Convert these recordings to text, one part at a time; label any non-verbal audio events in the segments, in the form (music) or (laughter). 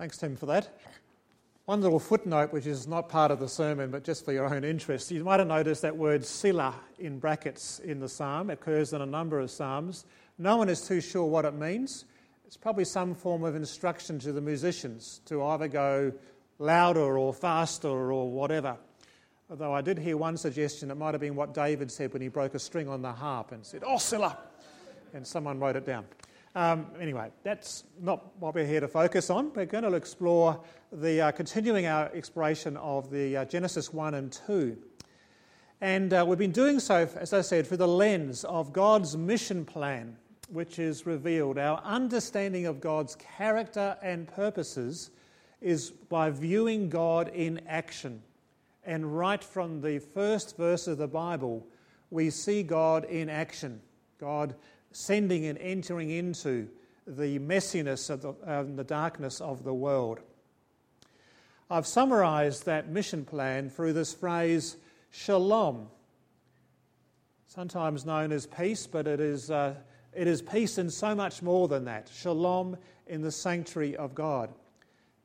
Thanks, Tim, for that. One little footnote, which is not part of the sermon, but just for your own interest. You might have noticed that word Selah in brackets in the psalm. Occurs in a number of psalms. No one is too sure what it means. It's probably some form of instruction to the musicians to either go louder or faster or whatever. Although I did hear one suggestion, it might have been what David said when he broke a string on the harp and said, Oh, Selah! And someone wrote it down. Um, anyway, that's not what we're here to focus on. We're going to explore the uh, continuing our exploration of the uh, Genesis 1 and 2. And uh, we've been doing so, as I said, through the lens of God's mission plan, which is revealed. Our understanding of God's character and purposes is by viewing God in action. And right from the first verse of the Bible, we see God in action. God sending and entering into the messiness of the, uh, the darkness of the world. I've summarized that mission plan through this phrase, shalom, sometimes known as peace, but it is, uh, it is peace and so much more than that. Shalom in the sanctuary of God.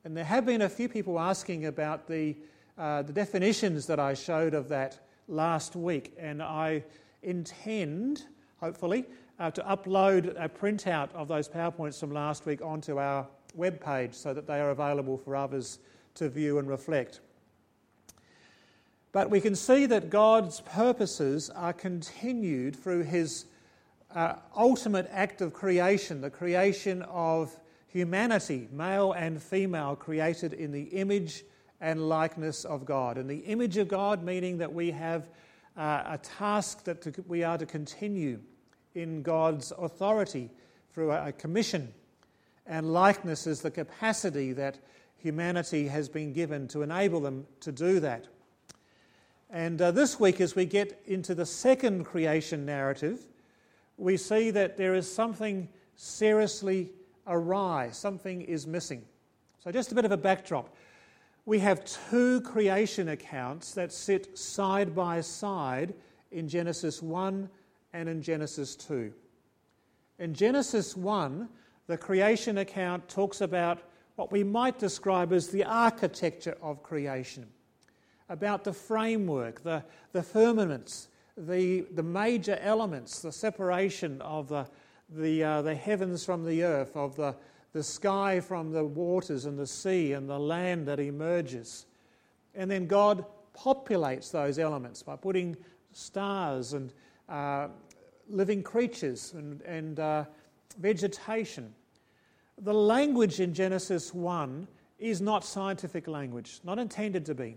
And there have been a few people asking about the, uh, the definitions that I showed of that last week, and I intend, hopefully, uh, to upload a printout of those PowerPoints from last week onto our web page so that they are available for others to view and reflect. But we can see that God's purposes are continued through his uh, ultimate act of creation, the creation of humanity, male and female, created in the image and likeness of God. And the image of God, meaning that we have uh, a task that to, we are to continue in God's authority through a commission. And likeness is the capacity that humanity has been given to enable them to do that. And uh, this week, as we get into the second creation narrative, we see that there is something seriously awry, something is missing. So, just a bit of a backdrop. We have two creation accounts that sit side by side in Genesis 1 and in Genesis 2. In Genesis 1, the creation account talks about what we might describe as the architecture of creation, about the framework, the, the firmaments, the, the major elements, the separation of the, the, uh, the heavens from the earth, of the, the sky from the waters and the sea and the land that emerges. And then God populates those elements by putting stars and uh, living creatures and, and uh, vegetation. The language in Genesis 1 is not scientific language, not intended to be.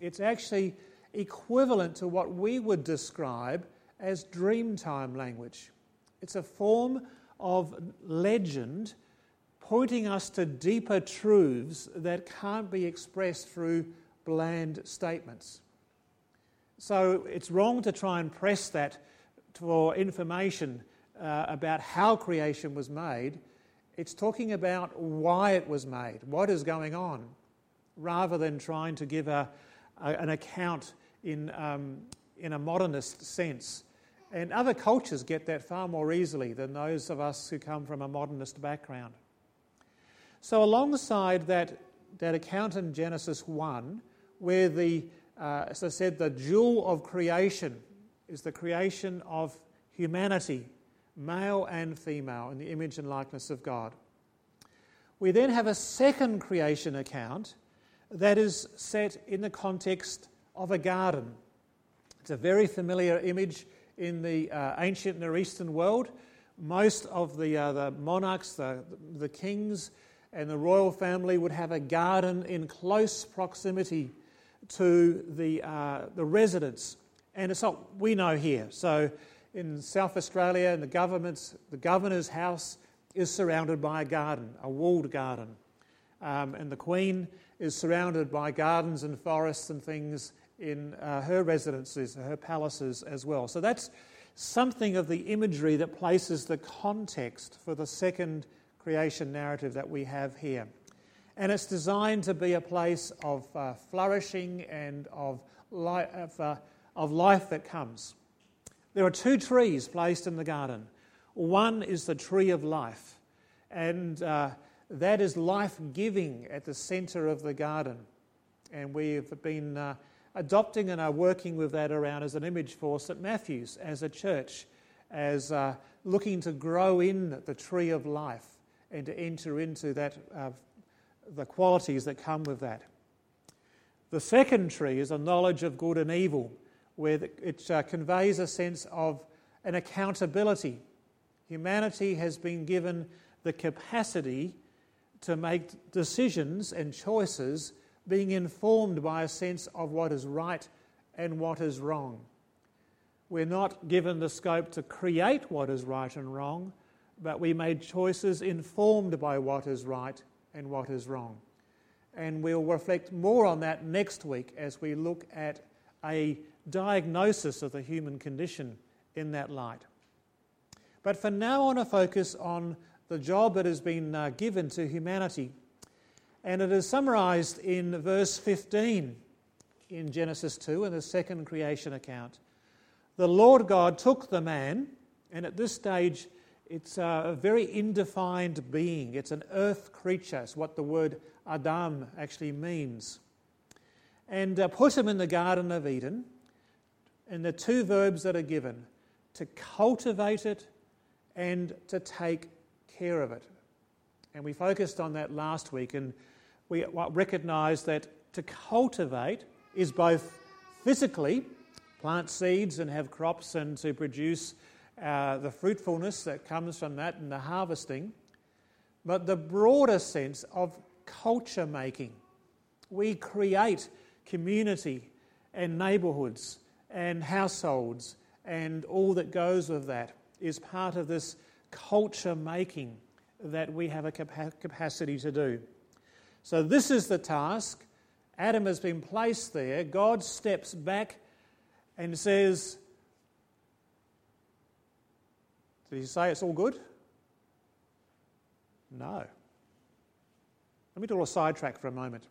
It's actually equivalent to what we would describe as dreamtime language. It's a form of legend pointing us to deeper truths that can't be expressed through bland statements. So it's wrong to try and press that for information uh, about how creation was made, it's talking about why it was made, what is going on, rather than trying to give a, a an account in, um, in a modernist sense. And other cultures get that far more easily than those of us who come from a modernist background. So, alongside that, that account in Genesis 1, where the, uh, as I said, the jewel of creation is the creation of humanity, male and female, in the image and likeness of God. We then have a second creation account that is set in the context of a garden. It's a very familiar image in the uh, ancient Near Eastern world. Most of the, uh, the monarchs, the, the kings, and the royal family would have a garden in close proximity to the, uh, the residence and it's not we know here. So in South Australia, and the government's the governor's house is surrounded by a garden, a walled garden, um, and the Queen is surrounded by gardens and forests and things in uh, her residences, her palaces as well. So that's something of the imagery that places the context for the second creation narrative that we have here. And it's designed to be a place of uh, flourishing and of, li- of uh, of life that comes. There are two trees placed in the garden. One is the tree of life, and uh, that is life giving at the centre of the garden. And we've been uh, adopting and are working with that around as an image for St. Matthew's as a church, as uh, looking to grow in the tree of life and to enter into that, uh, the qualities that come with that. The second tree is a knowledge of good and evil, where it uh, conveys a sense of an accountability. Humanity has been given the capacity to make decisions and choices being informed by a sense of what is right and what is wrong. We're not given the scope to create what is right and wrong, but we made choices informed by what is right and what is wrong. And we'll reflect more on that next week as we look at a diagnosis of the human condition in that light. But for now, I want to focus on the job that has been uh, given to humanity. And it is summarized in verse 15 in Genesis 2 in the second creation account. The Lord God took the man, and at this stage, it's a very indefined being. It's an earth creature, it's what the word Adam actually means. And uh, put him in the Garden of Eden. And the two verbs that are given to cultivate it and to take care of it. And we focused on that last week, and we recognise that to cultivate is both physically plant seeds and have crops and to produce uh, the fruitfulness that comes from that and the harvesting, but the broader sense of culture making. We create community and neighbourhoods and households, and all that goes with that is part of this culture making that we have a capacity to do. So, this is the task. Adam has been placed there. God steps back and says, Did he say it's all good? No. Let me do a sidetrack for a moment.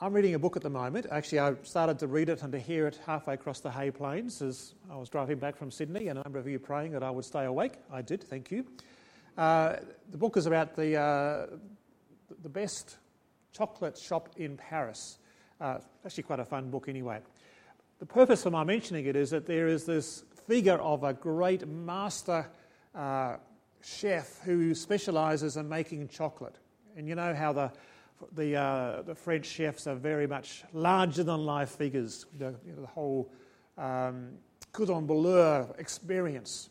I'm reading a book at the moment. Actually, I started to read it and to hear it halfway across the Hay Plains as I was driving back from Sydney, and a number of you praying that I would stay awake. I did, thank you. Uh, the book is about the, uh, the best chocolate shop in Paris. Uh, actually, quite a fun book, anyway. The purpose of my mentioning it is that there is this figure of a great master uh, chef who specialises in making chocolate. And you know how the the, uh, the French chefs are very much larger than life figures, the, you know, the whole um, cordon bleu experience.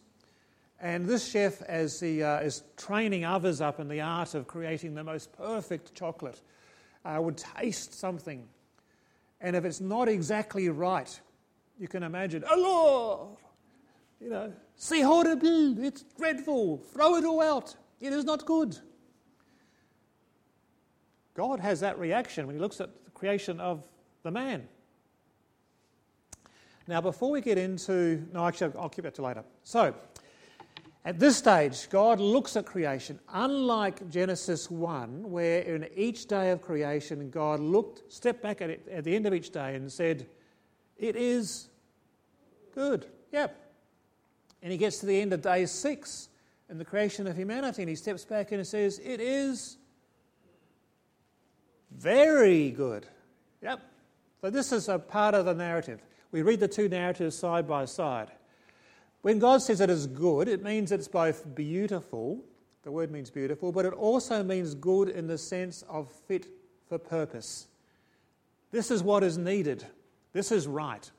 And this chef, as he uh, is training others up in the art of creating the most perfect chocolate, uh, would taste something. And if it's not exactly right, you can imagine, alors, you know, c'est horrible, it's dreadful, throw it all out, it is not good. God has that reaction when he looks at the creation of the man. Now, before we get into, no, actually, I'll keep that to later. So, at this stage, God looks at creation, unlike Genesis 1, where in each day of creation, God looked, stepped back at it at the end of each day and said, It is good. Yep. And he gets to the end of day six in the creation of humanity, and he steps back and he says, It is very good. Yep. So this is a part of the narrative. We read the two narratives side by side. When God says it is good, it means it's both beautiful, the word means beautiful, but it also means good in the sense of fit for purpose. This is what is needed. This is right.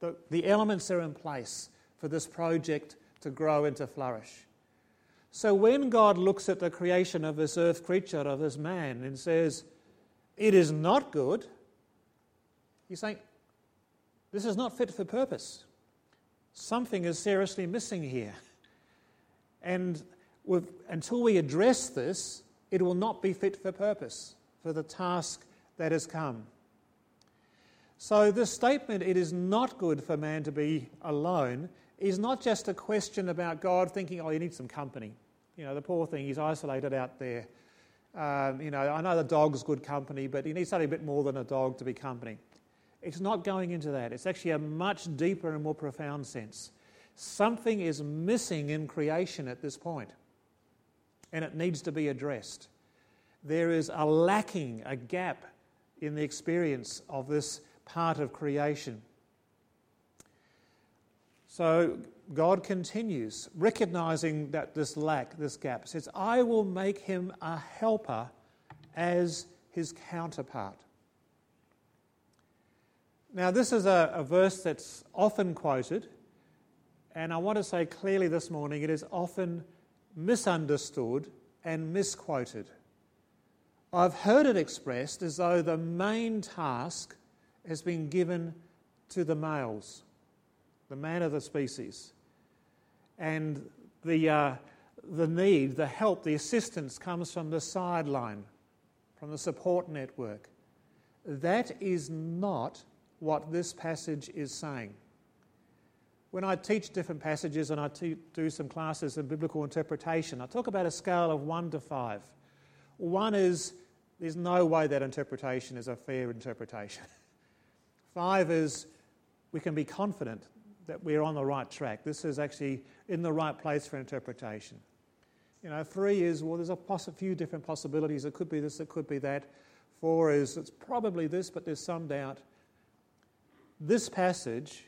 The, the elements are in place for this project to grow and to flourish. So when God looks at the creation of this earth creature, of this man, and says, it is not good, he's saying, this is not fit for purpose. Something is seriously missing here. And until we address this, it will not be fit for purpose for the task that has come. So, this statement, it is not good for man to be alone, is not just a question about God thinking, oh, you need some company. You know, the poor thing, he's isolated out there. Um, you know, I know the dog's good company, but you need something a bit more than a dog to be company. It's not going into that. It's actually a much deeper and more profound sense. Something is missing in creation at this point, and it needs to be addressed. There is a lacking, a gap in the experience of this part of creation. So God continues, recognizing that this lack, this gap, says, I will make him a helper as his counterpart. Now, this is a, a verse that's often quoted, and I want to say clearly this morning it is often misunderstood and misquoted. I've heard it expressed as though the main task has been given to the males, the man of the species. And the, uh, the need, the help, the assistance comes from the sideline, from the support network. That is not what this passage is saying. When I teach different passages and I te- do some classes in biblical interpretation, I talk about a scale of one to five. One is there's no way that interpretation is a fair interpretation. (laughs) Five is we can be confident that we're on the right track. This is actually in the right place for interpretation. You know, three is, well, there's a poss- few different possibilities. It could be this, it could be that. Four is, it's probably this, but there's some doubt. This passage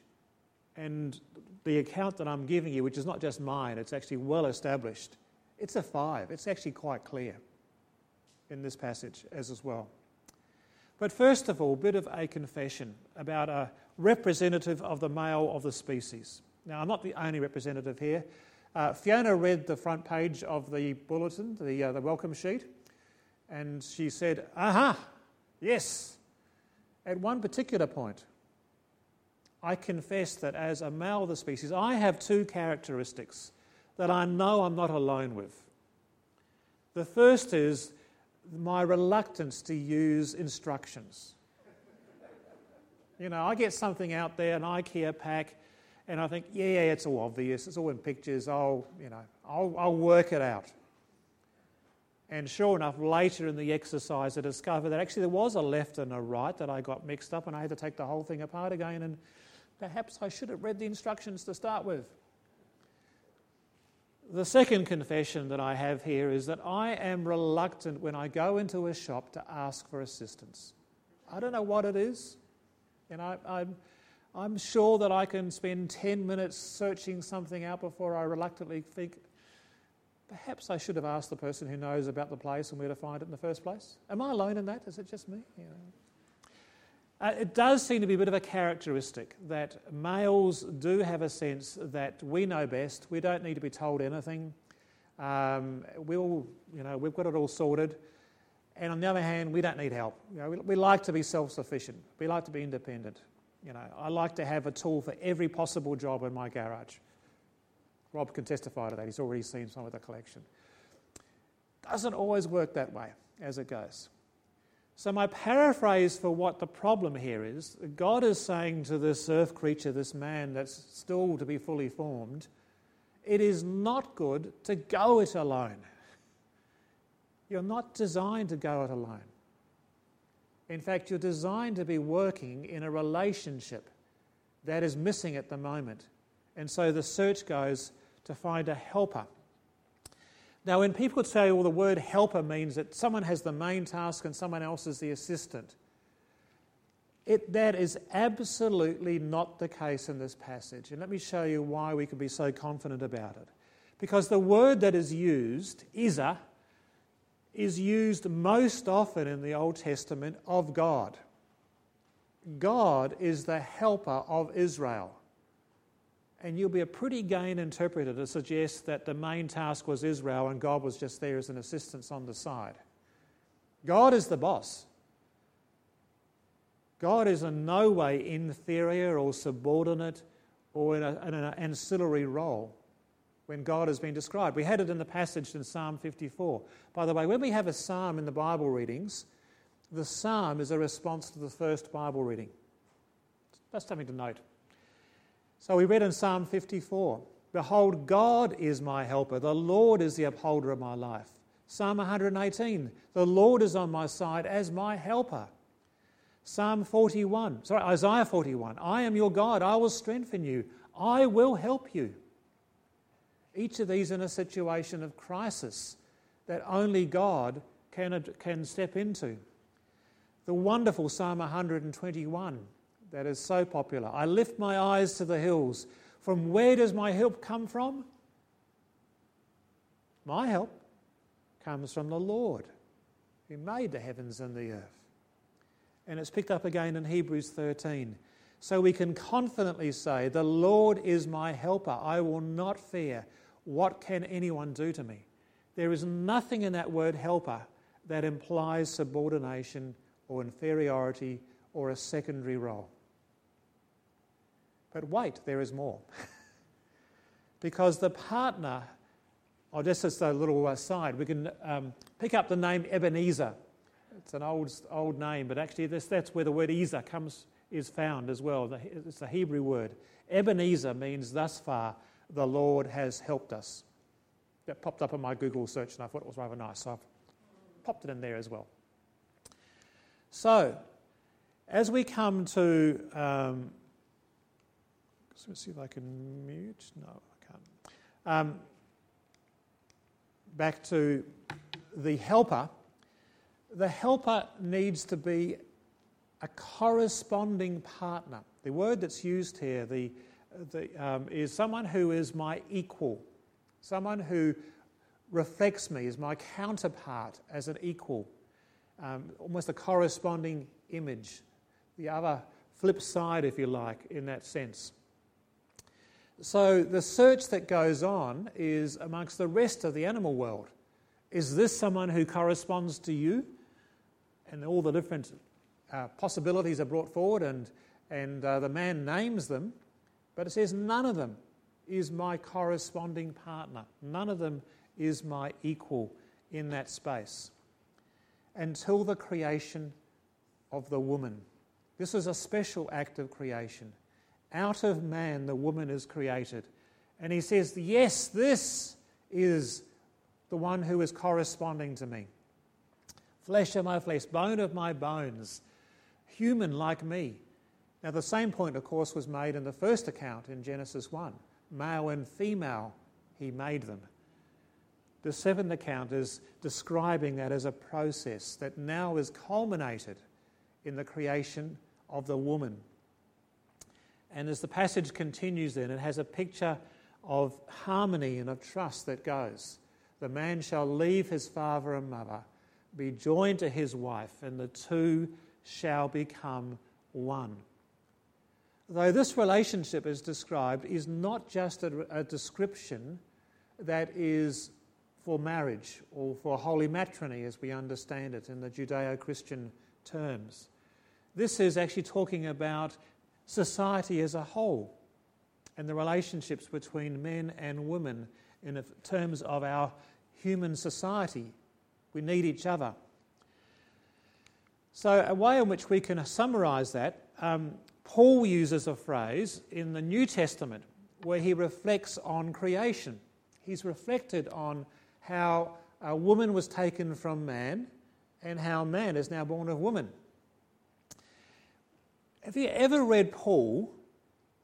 and the account that I'm giving you, which is not just mine, it's actually well established, it's a five. It's actually quite clear in this passage as, as well. But first of all, a bit of a confession about a representative of the male of the species. Now, I'm not the only representative here. Uh, Fiona read the front page of the bulletin, the, uh, the welcome sheet, and she said, Aha, yes. At one particular point, I confess that as a male of the species, I have two characteristics that I know I'm not alone with. The first is my reluctance to use instructions. You know, I get something out there, an IKEA pack, and I think, yeah, yeah, it's all obvious. It's all in pictures. I'll, you know, I'll, I'll work it out. And sure enough, later in the exercise, I discovered that actually there was a left and a right that I got mixed up, and I had to take the whole thing apart again. And perhaps I should have read the instructions to start with. The second confession that I have here is that I am reluctant when I go into a shop to ask for assistance. I don't know what it is. And I, I'm, I'm sure that I can spend 10 minutes searching something out before I reluctantly think, perhaps I should have asked the person who knows about the place and where to find it in the first place. Am I alone in that? Is it just me? You know. Uh, it does seem to be a bit of a characteristic that males do have a sense that we know best. We don't need to be told anything. Um, we'll, you know, we've got it all sorted. And on the other hand, we don't need help. You know, we, we like to be self-sufficient. We like to be independent. You know, I like to have a tool for every possible job in my garage. Rob can testify to that. He's already seen some of the collection. Doesn't always work that way as it goes. So, my paraphrase for what the problem here is God is saying to this earth creature, this man that's still to be fully formed, it is not good to go it alone. You're not designed to go it alone. In fact, you're designed to be working in a relationship that is missing at the moment. And so the search goes to find a helper. Now, when people say, well, the word helper means that someone has the main task and someone else is the assistant, it, that is absolutely not the case in this passage. And let me show you why we can be so confident about it. Because the word that is used, Ezer, is used most often in the Old Testament of God. God is the helper of Israel and you'll be a pretty game interpreter to suggest that the main task was Israel and God was just there as an assistance on the side. God is the boss. God is in no way inferior or subordinate or in, a, in an ancillary role when God has been described. We had it in the passage in Psalm 54. By the way, when we have a psalm in the Bible readings, the psalm is a response to the first Bible reading. That's something to note. So we read in Psalm 54 Behold, God is my helper, the Lord is the upholder of my life. Psalm 118 The Lord is on my side as my helper. Psalm 41, sorry, Isaiah 41 I am your God, I will strengthen you, I will help you. Each of these in a situation of crisis that only God can, can step into. The wonderful Psalm 121 that is so popular. I lift my eyes to the hills. From where does my help come from? My help comes from the Lord who made the heavens and the earth. And it's picked up again in Hebrews 13. So we can confidently say, The Lord is my helper. I will not fear. What can anyone do to me? There is nothing in that word helper that implies subordination or inferiority or a secondary role. But wait, there is more. (laughs) because the partner, oh, just as a little aside, we can um, pick up the name Ebenezer. It's an old, old name, but actually this, that's where the word Ezer comes, is found as well. It's a Hebrew word. Ebenezer means thus far the Lord has helped us. That popped up in my Google search and I thought it was rather nice, so I've popped it in there as well. So, as we come to, um, let's see if I can mute. No, I can't. Um, back to the helper. The helper needs to be a corresponding partner. The word that's used here the, the, um, is someone who is my equal, someone who reflects me, is my counterpart as an equal, um, almost a corresponding image, the other flip side, if you like, in that sense. So the search that goes on is amongst the rest of the animal world. Is this someone who corresponds to you? And all the different uh, possibilities are brought forward, and, and uh, the man names them, but it says, None of them is my corresponding partner. None of them is my equal in that space. Until the creation of the woman. This is a special act of creation. Out of man, the woman is created. And he says, Yes, this is the one who is corresponding to me. Flesh of my flesh, bone of my bones, human like me. Now, the same point, of course, was made in the first account in Genesis 1. Male and female, he made them. The seventh account is describing that as a process that now is culminated in the creation of the woman. And as the passage continues, then, it has a picture of harmony and of trust that goes. The man shall leave his father and mother, be joined to his wife, and the two shall become one. Though this relationship is described is not just a, a description that is for marriage or for holy matrimony as we understand it in the Judeo Christian terms. This is actually talking about society as a whole and the relationships between men and women in terms of our human society. We need each other. So, a way in which we can summarize that, um, Paul uses a phrase in the New Testament where he reflects on creation. He's reflected on how a woman was taken from man and how man is now born of woman. Have you ever read Paul,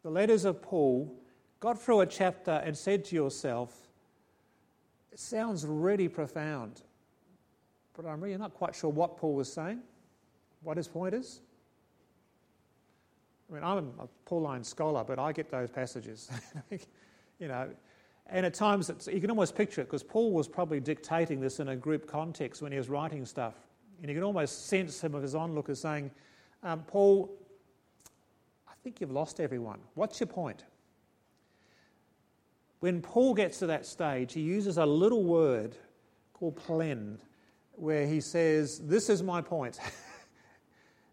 the letters of Paul, got through a chapter and said to yourself, it sounds really profound, but I'm really not quite sure what Paul was saying? what his point is? I mean, I'm a Pauline scholar, but I get those passages. (laughs) you know, and at times you can almost picture it because Paul was probably dictating this in a group context when he was writing stuff. And you can almost sense some of his onlookers saying, um, Paul, think you've lost everyone. What's your point? When Paul gets to that stage, he uses a little word called plen, where he says, This is my point. (laughs)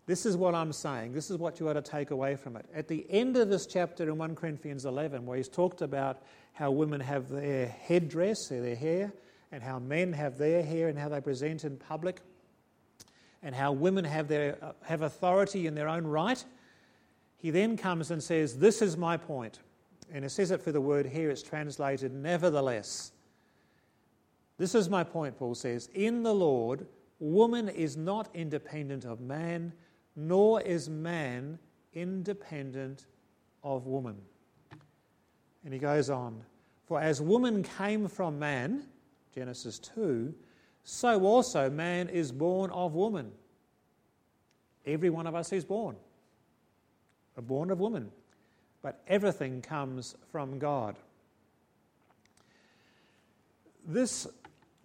This is what I'm saying. This is what you ought to take away from it. At the end of this chapter in 1 Corinthians 11, where he's talked about how women have their headdress, their hair, and how men have their hair and how they present in public, and how women have, their, uh, have authority in their own right, he then comes and says, This is my point. And it says it for the word here, it's translated, nevertheless. This is my point, Paul says. In the Lord, woman is not independent of man nor is man independent of woman. And he goes on For as woman came from man, Genesis 2, so also man is born of woman. Every one of us is born, are born of woman. But everything comes from God. This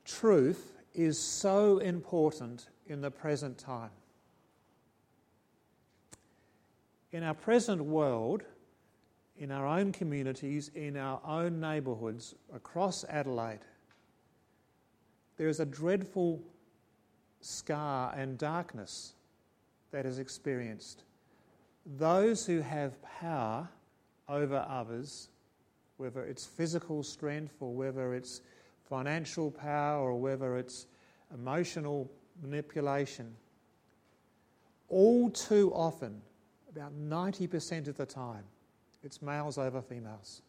truth is so important in the present time. In our present world, in our own communities, in our own neighbourhoods, across Adelaide, there is a dreadful scar and darkness that is experienced. Those who have power over others, whether it's physical strength or whether it's financial power or whether it's emotional manipulation, all too often, about 90% of the time, it's males over females.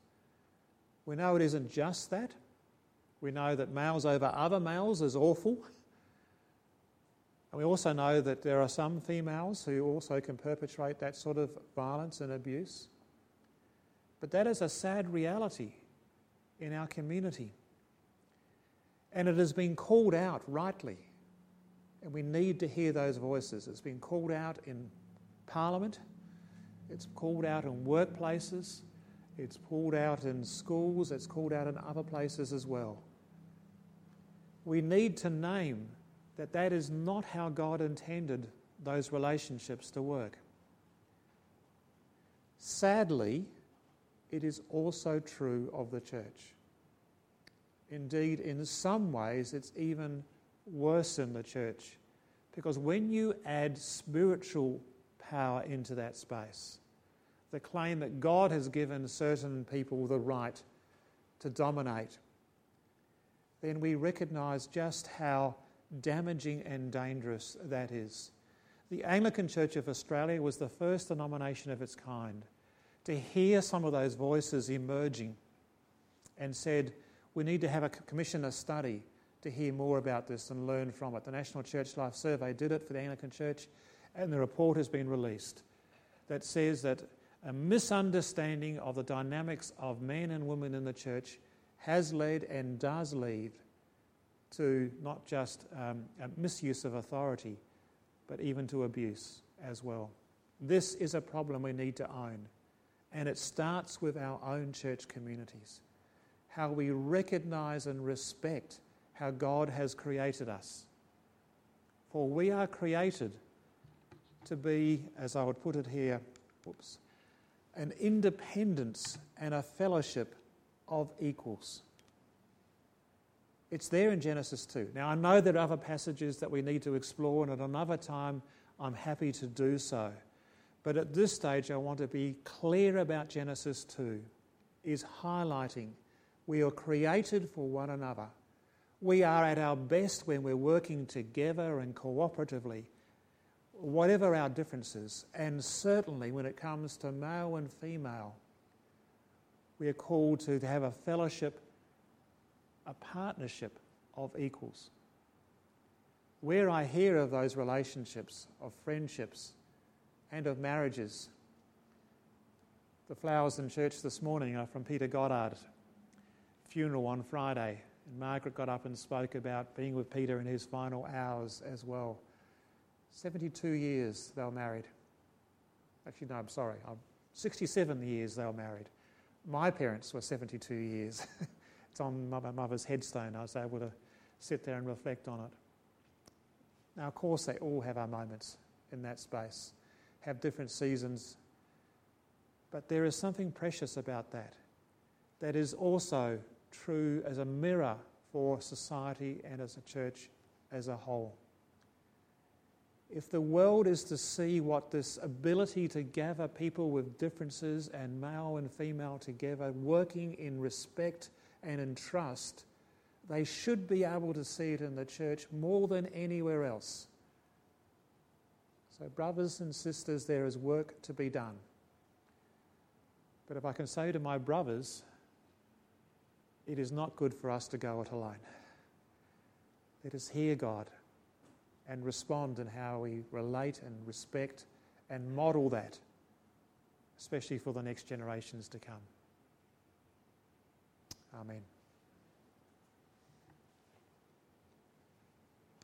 We know it isn't just that. We know that males over other males is awful. And we also know that there are some females who also can perpetrate that sort of violence and abuse. But that is a sad reality in our community. And it has been called out rightly. And we need to hear those voices. It's been called out in Parliament, it's called out in workplaces, it's called out in schools, it's called out in other places as well. We need to name that that is not how God intended those relationships to work. Sadly, it is also true of the church. Indeed, in some ways, it's even worse in the church because when you add spiritual power into that space, the claim that God has given certain people the right to dominate, then we recognize just how damaging and dangerous that is. The Anglican Church of Australia was the first denomination of its kind to hear some of those voices emerging and said, we need to have a commission a study to hear more about this and learn from it. The National Church Life Survey did it for the Anglican Church, and the report has been released that says that a misunderstanding of the dynamics of men and women in the church has led and does lead to not just um, misuse of authority, but even to abuse as well. This is a problem we need to own, and it starts with our own church communities how we recognize and respect how God has created us. For we are created to be, as I would put it here, whoops, an independence and a fellowship of equals. It's there in Genesis 2. Now, I know there are other passages that we need to explore, and at another time, I'm happy to do so. But at this stage, I want to be clear about Genesis 2, is highlighting we are created for one another. We are at our best when we're working together and cooperatively, whatever our differences. And certainly when it comes to male and female, we are called to have a fellowship, a partnership of equals. Where I hear of those relationships, of friendships, and of marriages, the flowers in church this morning are from Peter Goddard, funeral on Friday. And Margaret got up and spoke about being with Peter in his final hours as well. 72 years they were married. Actually, no, I'm sorry. I'm 67 years they were married. My parents were 72 years. (laughs) it's on my mother's headstone. I was able to sit there and reflect on it. Now, of course, they all have our moments in that space, have different seasons. But there is something precious about that. That is also true as a mirror for society and as a church as a whole. If the world is to see what this ability to gather people with differences and male and female together, working in respect and in trust, they should be able to see it in the church more than anywhere else. So, brothers and sisters, there is work to be done. But if I can say to my brothers, it is not good for us to go it alone. Let us hear God and respond in how we relate and respect and model that, especially for the next generations to come. Amen.